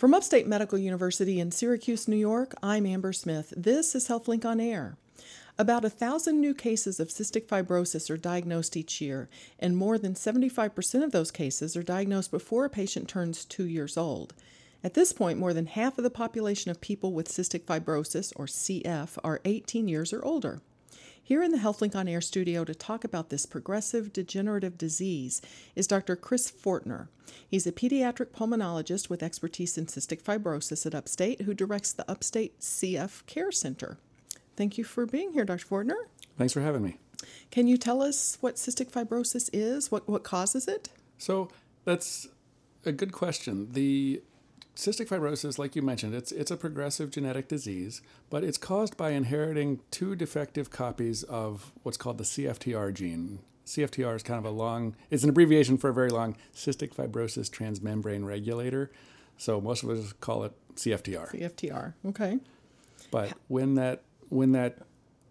From Upstate Medical University in Syracuse, New York, I'm Amber Smith. This is HealthLink on Air. About a thousand new cases of cystic fibrosis are diagnosed each year, and more than 75% of those cases are diagnosed before a patient turns two years old. At this point, more than half of the population of people with cystic fibrosis, or CF, are 18 years or older. Here in the HealthLink on Air studio to talk about this progressive degenerative disease is Dr. Chris Fortner. He's a pediatric pulmonologist with expertise in cystic fibrosis at Upstate who directs the Upstate CF Care Center. Thank you for being here, Dr. Fortner. Thanks for having me. Can you tell us what cystic fibrosis is? What, what causes it? So, that's a good question. The cystic fibrosis, like you mentioned, it's it's a progressive genetic disease, but it's caused by inheriting two defective copies of what's called the CFTR gene. CFTR is kind of a long, it's an abbreviation for a very long cystic fibrosis transmembrane regulator. So most of us call it CFTR. CFTR. Okay. But when that when that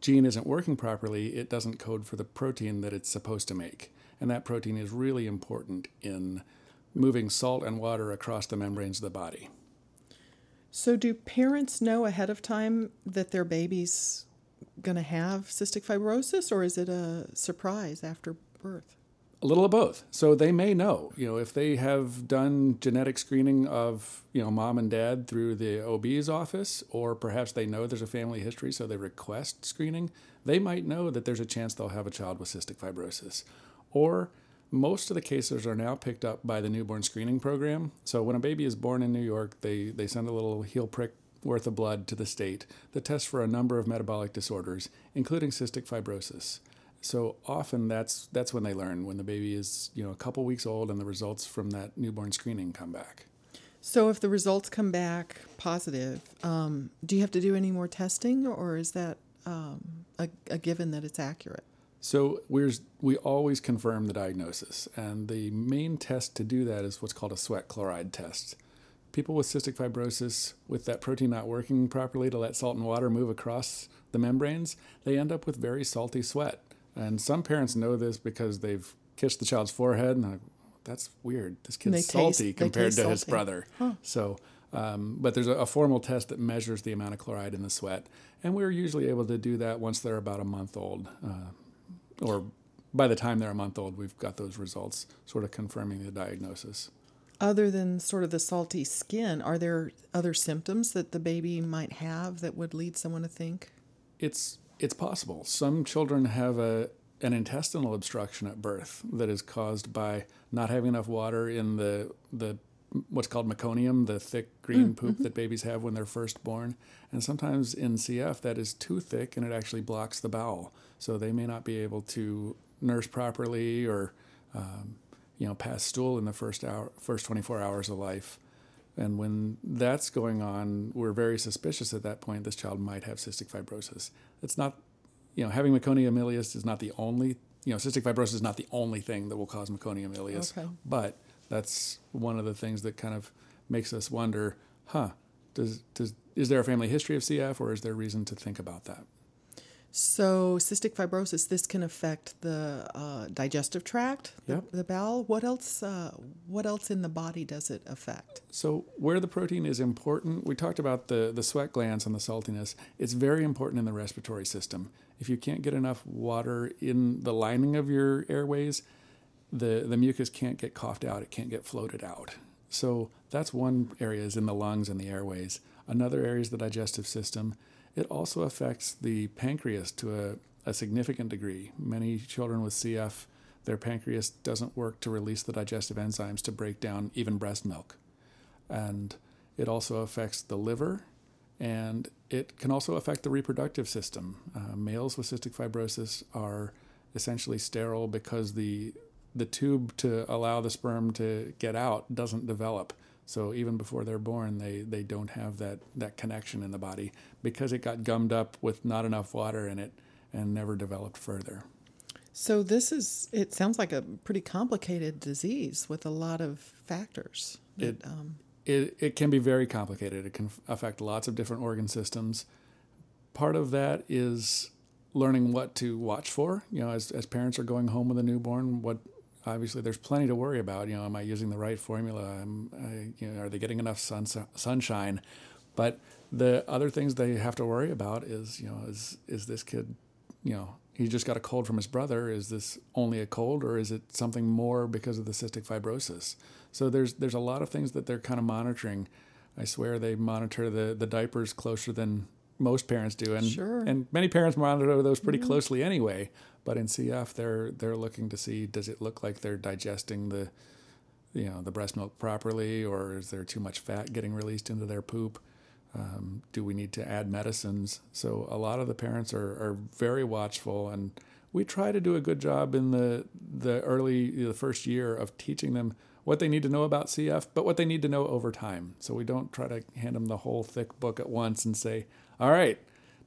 gene isn't working properly, it doesn't code for the protein that it's supposed to make. And that protein is really important in moving salt and water across the membranes of the body. So, do parents know ahead of time that their baby's going to have cystic fibrosis, or is it a surprise after birth? A little of both. So they may know, you know, if they have done genetic screening of, you know, mom and dad through the OB's office, or perhaps they know there's a family history, so they request screening, they might know that there's a chance they'll have a child with cystic fibrosis. Or most of the cases are now picked up by the newborn screening program. So when a baby is born in New York, they, they send a little heel prick worth of blood to the state that tests for a number of metabolic disorders, including cystic fibrosis. So often that's that's when they learn when the baby is you know a couple weeks old and the results from that newborn screening come back. So if the results come back positive, um, do you have to do any more testing, or is that um, a, a given that it's accurate? So we're, we always confirm the diagnosis, and the main test to do that is what's called a sweat chloride test. People with cystic fibrosis, with that protein not working properly to let salt and water move across the membranes, they end up with very salty sweat. And some parents know this because they've kissed the child's forehead and like, that's weird. This kid's salty taste, compared to salty. his brother. Huh. So, um, but there's a, a, formal test that measures the amount of chloride in the sweat, and we're usually able to do that once they're about a month old. Uh, or by the time they're a month old, we've got those results sort of confirming the diagnosis. Other than sort of the salty skin, are there other symptoms that the baby might have that would lead someone to think? It's it's possible. Some children have a an intestinal obstruction at birth that is caused by not having enough water in the the what's called meconium, the thick green mm, poop mm-hmm. that babies have when they're first born. And sometimes in CF, that is too thick and it actually blocks the bowel. So they may not be able to nurse properly or, um, you know, pass stool in the first hour, first 24 hours of life. And when that's going on, we're very suspicious at that point this child might have cystic fibrosis. It's not, you know, having meconium ileus is not the only, you know, cystic fibrosis is not the only thing that will cause meconium ileus. Okay. But that's one of the things that kind of makes us wonder, huh, does, does, is there a family history of CF or is there reason to think about that? So, cystic fibrosis, this can affect the uh, digestive tract, the, yep. the, bowel. What else? Uh, what else in the body does it affect? So, where the protein is important, we talked about the the sweat glands and the saltiness. It's very important in the respiratory system. If you can't get enough water in the lining of your airways, the, the mucus can't get coughed out, it can't get floated out. So that's one area is in the lungs and the airways. Another area is the digestive system. It also affects the pancreas to a, a significant degree. Many children with CF, their pancreas doesn't work to release the digestive enzymes to break down even breast milk. And it also affects the liver and it can also affect the reproductive system. Uh, males with cystic fibrosis are essentially sterile because the the tube to allow the sperm to get out doesn't develop. So even before they're born, they, they don't have that, that connection in the body because it got gummed up with not enough water in it and never developed further. So this is it sounds like a pretty complicated disease with a lot of factors. That, it, um, it it can be very complicated. It can affect lots of different organ systems. Part of that is learning what to watch for. You know, as, as parents are going home with a newborn, what obviously there's plenty to worry about. You know, am I using the right formula? Am I, you know, are they getting enough sun, sunshine? But the other things they have to worry about is, you know, is is this kid, you know, he just got a cold from his brother. Is this only a cold, or is it something more because of the cystic fibrosis? So there's there's a lot of things that they're kind of monitoring. I swear they monitor the the diapers closer than most parents do, and sure. and many parents monitor those pretty mm-hmm. closely anyway. But in CF, they're they're looking to see does it look like they're digesting the you know the breast milk properly, or is there too much fat getting released into their poop? Um, do we need to add medicines? So a lot of the parents are, are very watchful, and we try to do a good job in the the early the first year of teaching them what they need to know about CF, but what they need to know over time. So we don't try to hand them the whole thick book at once and say, "All right,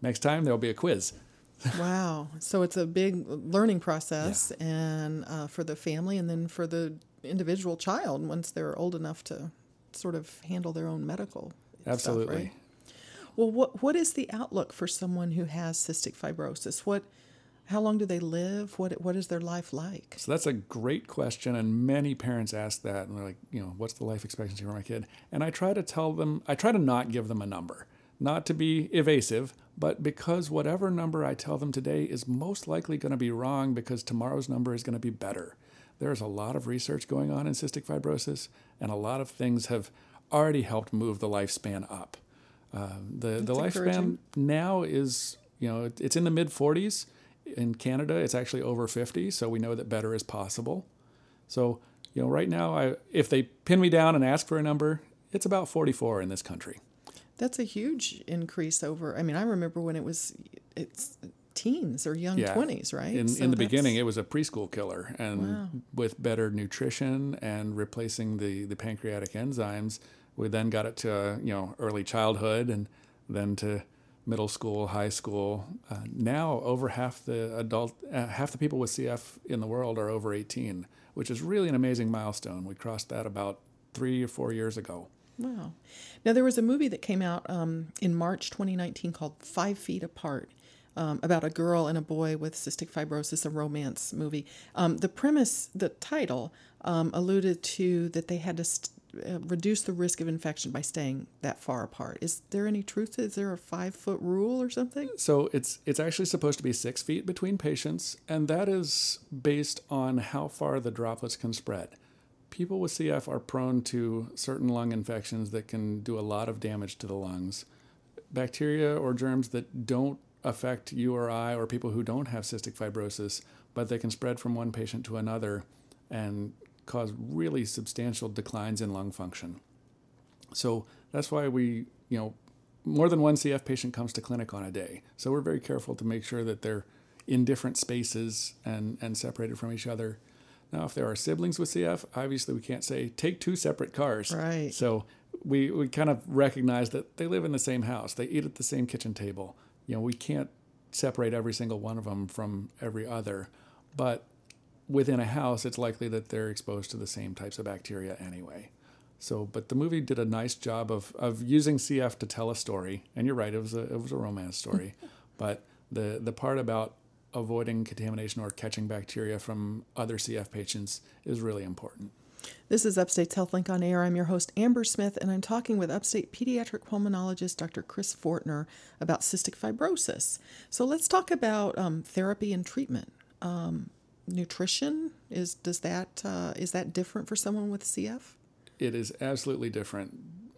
next time there'll be a quiz." wow! So it's a big learning process, yeah. and uh, for the family, and then for the individual child once they're old enough to sort of handle their own medical Absolutely. Stuff, right? Well, what what is the outlook for someone who has cystic fibrosis? What how long do they live? What what is their life like? So that's a great question, and many parents ask that, and they're like, you know, what's the life expectancy for my kid? And I try to tell them, I try to not give them a number, not to be evasive, but because whatever number I tell them today is most likely going to be wrong because tomorrow's number is going to be better. There's a lot of research going on in cystic fibrosis, and a lot of things have already helped move the lifespan up. Uh, the the lifespan now is you know it, it's in the mid 40s. In Canada, it's actually over 50, so we know that better is possible. So you know, right now, I if they pin me down and ask for a number, it's about 44 in this country. That's a huge increase over. I mean, I remember when it was it's teens or young yeah. 20s, right? In, so in the beginning, it was a preschool killer. And wow. with better nutrition and replacing the, the pancreatic enzymes, we then got it to, you know, early childhood and then to middle school, high school. Uh, now, over half the adult, uh, half the people with CF in the world are over 18, which is really an amazing milestone. We crossed that about three or four years ago. Wow. Now, there was a movie that came out um, in March 2019 called Five Feet Apart um, about a girl and a boy with cystic fibrosis, a romance movie. Um, the premise, the title, um, alluded to that they had to st- Uh, reduce the risk of infection by staying that far apart. Is there any truth? Is there a five foot rule or something? So it's it's actually supposed to be six feet between patients, and that is based on how far the droplets can spread. People with CF are prone to certain lung infections that can do a lot of damage to the lungs. Bacteria or germs that don't affect you or I or people who don't have cystic fibrosis, but they can spread from one patient to another and cause really substantial declines in lung function. So that's why we, you know, more than one CF patient comes to clinic on a day. So we're very careful to make sure that they're in different spaces and, and separated from each other. Now, if there are siblings with CF, obviously we can't say take two separate cars. Right. So we, we kind of recognize that they live in the same house, they eat at the same kitchen table you know, we can't separate every single one of them from every other, but within a house, it's likely that they're exposed to the same types of bacteria anyway. So, but the movie did a nice job of, of using CF to tell a story. And you're right, it was a, it was a romance story. but the, the part about avoiding contamination or catching bacteria from other CF patients is really important. This is Upstate's HealthLink on Air. I'm your host, Amber Smith, and I'm talking with Upstate pediatric pulmonologist Dr. Chris Fortner about cystic fibrosis. So let's talk about um, therapy and treatment. Um, nutrition is does that uh, is that different for someone with CF? It is absolutely different,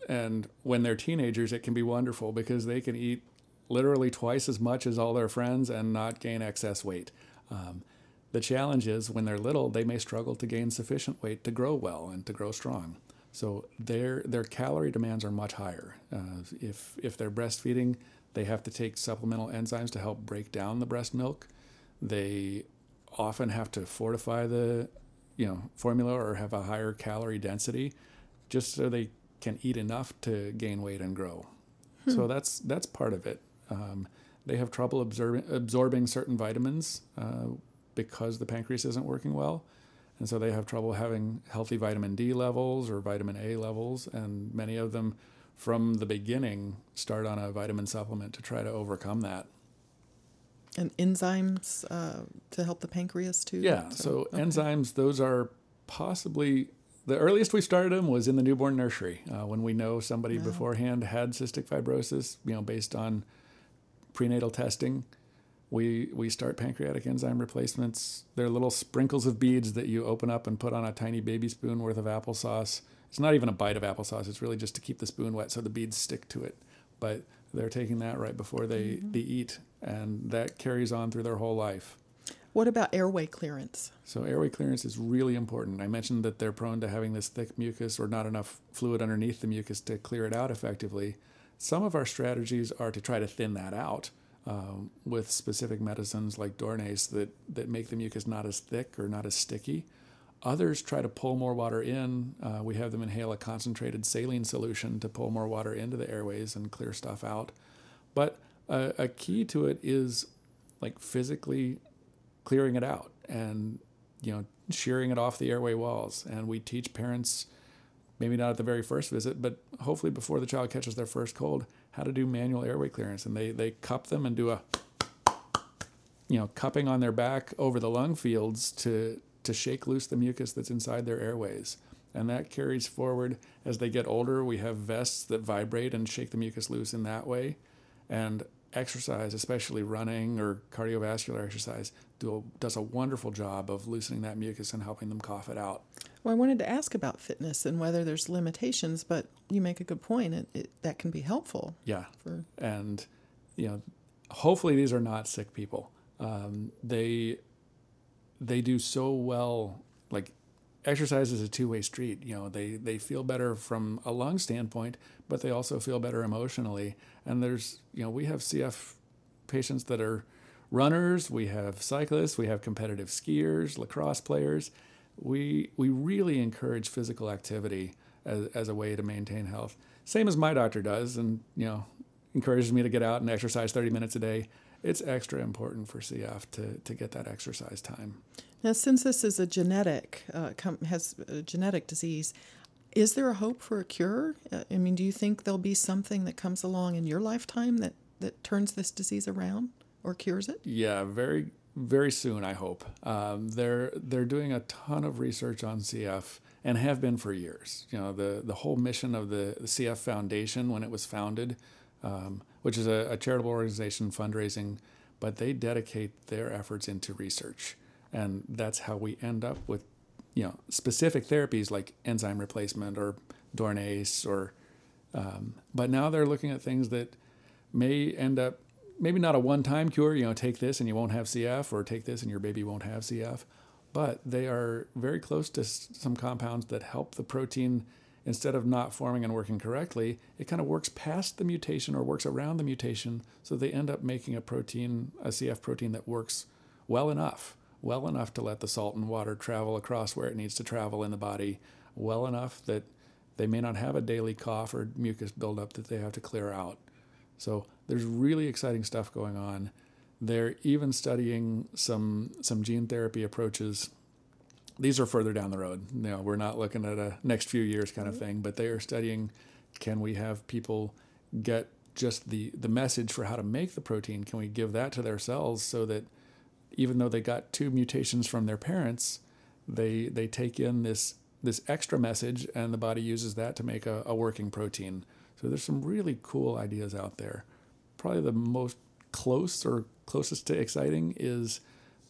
and when they're teenagers, it can be wonderful because they can eat literally twice as much as all their friends and not gain excess weight. Um, the challenge is when they're little, they may struggle to gain sufficient weight to grow well and to grow strong. So their their calorie demands are much higher. Uh, if if they're breastfeeding, they have to take supplemental enzymes to help break down the breast milk. They often have to fortify the you know formula or have a higher calorie density, just so they can eat enough to gain weight and grow. Hmm. So that's that's part of it. Um, they have trouble absorbing absorbing certain vitamins. Uh, because the pancreas isn't working well. And so they have trouble having healthy vitamin D levels or vitamin A levels. And many of them, from the beginning, start on a vitamin supplement to try to overcome that. And enzymes uh, to help the pancreas too. Yeah. So, okay. enzymes, those are possibly the earliest we started them was in the newborn nursery uh, when we know somebody wow. beforehand had cystic fibrosis. You know, based on prenatal testing, we we start pancreatic enzyme replacements. They're little sprinkles of beads that you open up and put on a tiny baby spoon worth of applesauce. It's not even a bite of applesauce. It's really just to keep the spoon wet so the beads stick to it. But they're taking that right before they, mm-hmm. they eat, and that carries on through their whole life. What about airway clearance? So, airway clearance is really important. I mentioned that they're prone to having this thick mucus or not enough fluid underneath the mucus to clear it out effectively. Some of our strategies are to try to thin that out um, with specific medicines like Dornase that, that make the mucus not as thick or not as sticky. Others try to pull more water in. Uh, we have them inhale a concentrated saline solution to pull more water into the airways and clear stuff out. But a, a key to it is like physically clearing it out and you know shearing it off the airway walls. And we teach parents, maybe not at the very first visit, but hopefully before the child catches their first cold, how to do manual airway clearance. And they they cup them and do a you know cupping on their back over the lung fields to to shake loose the mucus that's inside their airways. And that carries forward as they get older. We have vests that vibrate and shake the mucus loose in that way. And exercise, especially running or cardiovascular exercise, do a, does a wonderful job of loosening that mucus and helping them cough it out. Well, I wanted to ask about fitness and whether there's limitations, but you make a good point. It, it, that can be helpful. Yeah. For... And, you know, hopefully these are not sick people. Um, they they do so well. Like exercise is a two way street. You know, they they feel better from a lung standpoint, but they also feel better emotionally. And there's you know we have CF patients that are runners, we have cyclists, we have competitive skiers, lacrosse players. We we really encourage physical activity as, as a way to maintain health. Same as my doctor does, and you know encourages me to get out and exercise 30 minutes a day it's extra important for CF to, to get that exercise time. Now, since this is a genetic, uh, com- has a genetic disease, is there a hope for a cure? Uh, I mean, do you think there'll be something that comes along in your lifetime that, that turns this disease around or cures it? Yeah, very, very soon, I hope. Um, they're, they're doing a ton of research on CF and have been for years. You know, the, the whole mission of the, CF Foundation when it was founded um, which is a, a, charitable organization fundraising, but they dedicate their efforts into research. And that's how we end up with, you know, specific therapies like enzyme replacement or Dornase or, um, but now they're looking at things that may end up, maybe not a one-time cure, you know, take this and you won't have CF or take this and your baby won't have CF, but they are very close to some compounds that help the protein instead of not forming and working correctly, it kind of works past the mutation or works around the mutation. So they end up making a protein, a CF protein that works well enough, well enough to let the salt and water travel across where it needs to travel in the body, well enough that they may not have a daily cough or mucus buildup that they have to clear out. So there's really exciting stuff going on. They're even studying some some gene therapy approaches these are further down the road. You know, we're not looking at a next few years kind of mm-hmm. thing, but they are studying can we have people get just the the message for how to make the protein? Can we give that to their cells so that even though they got two mutations from their parents, they they take in this this extra message and the body uses that to make a, a working protein. So there's some really cool ideas out there. Probably the most close or closest to exciting is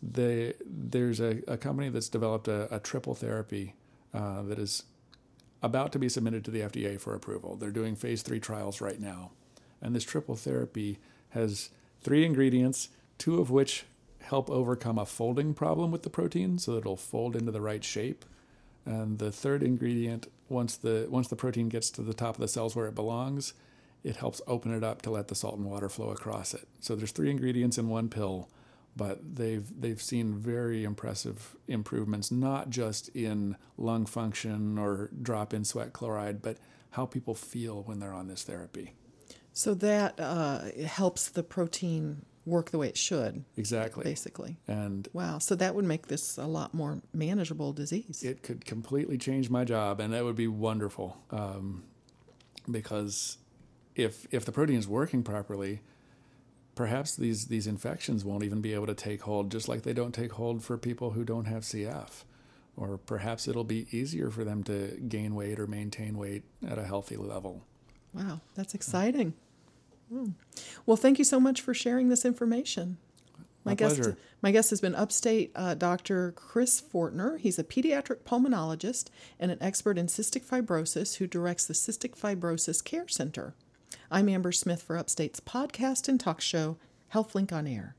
they, there's a, a company that's developed a, a triple therapy uh, that is about to be submitted to the FDA for approval. They're doing phase three trials right now. And this triple therapy has three ingredients, two of which help overcome a folding problem with the protein so that it'll fold into the right shape. And the third ingredient, once the, once the protein gets to the top of the cells where it belongs, it helps open it up to let the salt and water flow across it. So there's three ingredients in one pill but they've they've seen very impressive improvements, not just in lung function or drop in sweat chloride, but how people feel when they're on this therapy. So that uh, helps the protein work the way it should. Exactly. Basically. And wow, so that would make this a lot more manageable disease. It could completely change my job, and that would be wonderful. Um, because if if the protein is working properly, perhaps these these infections won't even be able to take hold, just like they don't take hold for people who don't have CF. Or perhaps it'll be easier for them to gain weight or maintain weight at a healthy level. Wow, that's exciting. Mm. Well, thank you so much for sharing this information. My, My guest, pleasure. my guest has been upstate uh, Dr. Chris Fortner. He's a pediatric pulmonologist and an expert in cystic fibrosis who directs the Cystic Fibrosis Care Center. I'm Amber Smith for Upstate's podcast and talk show, HealthLink on Air.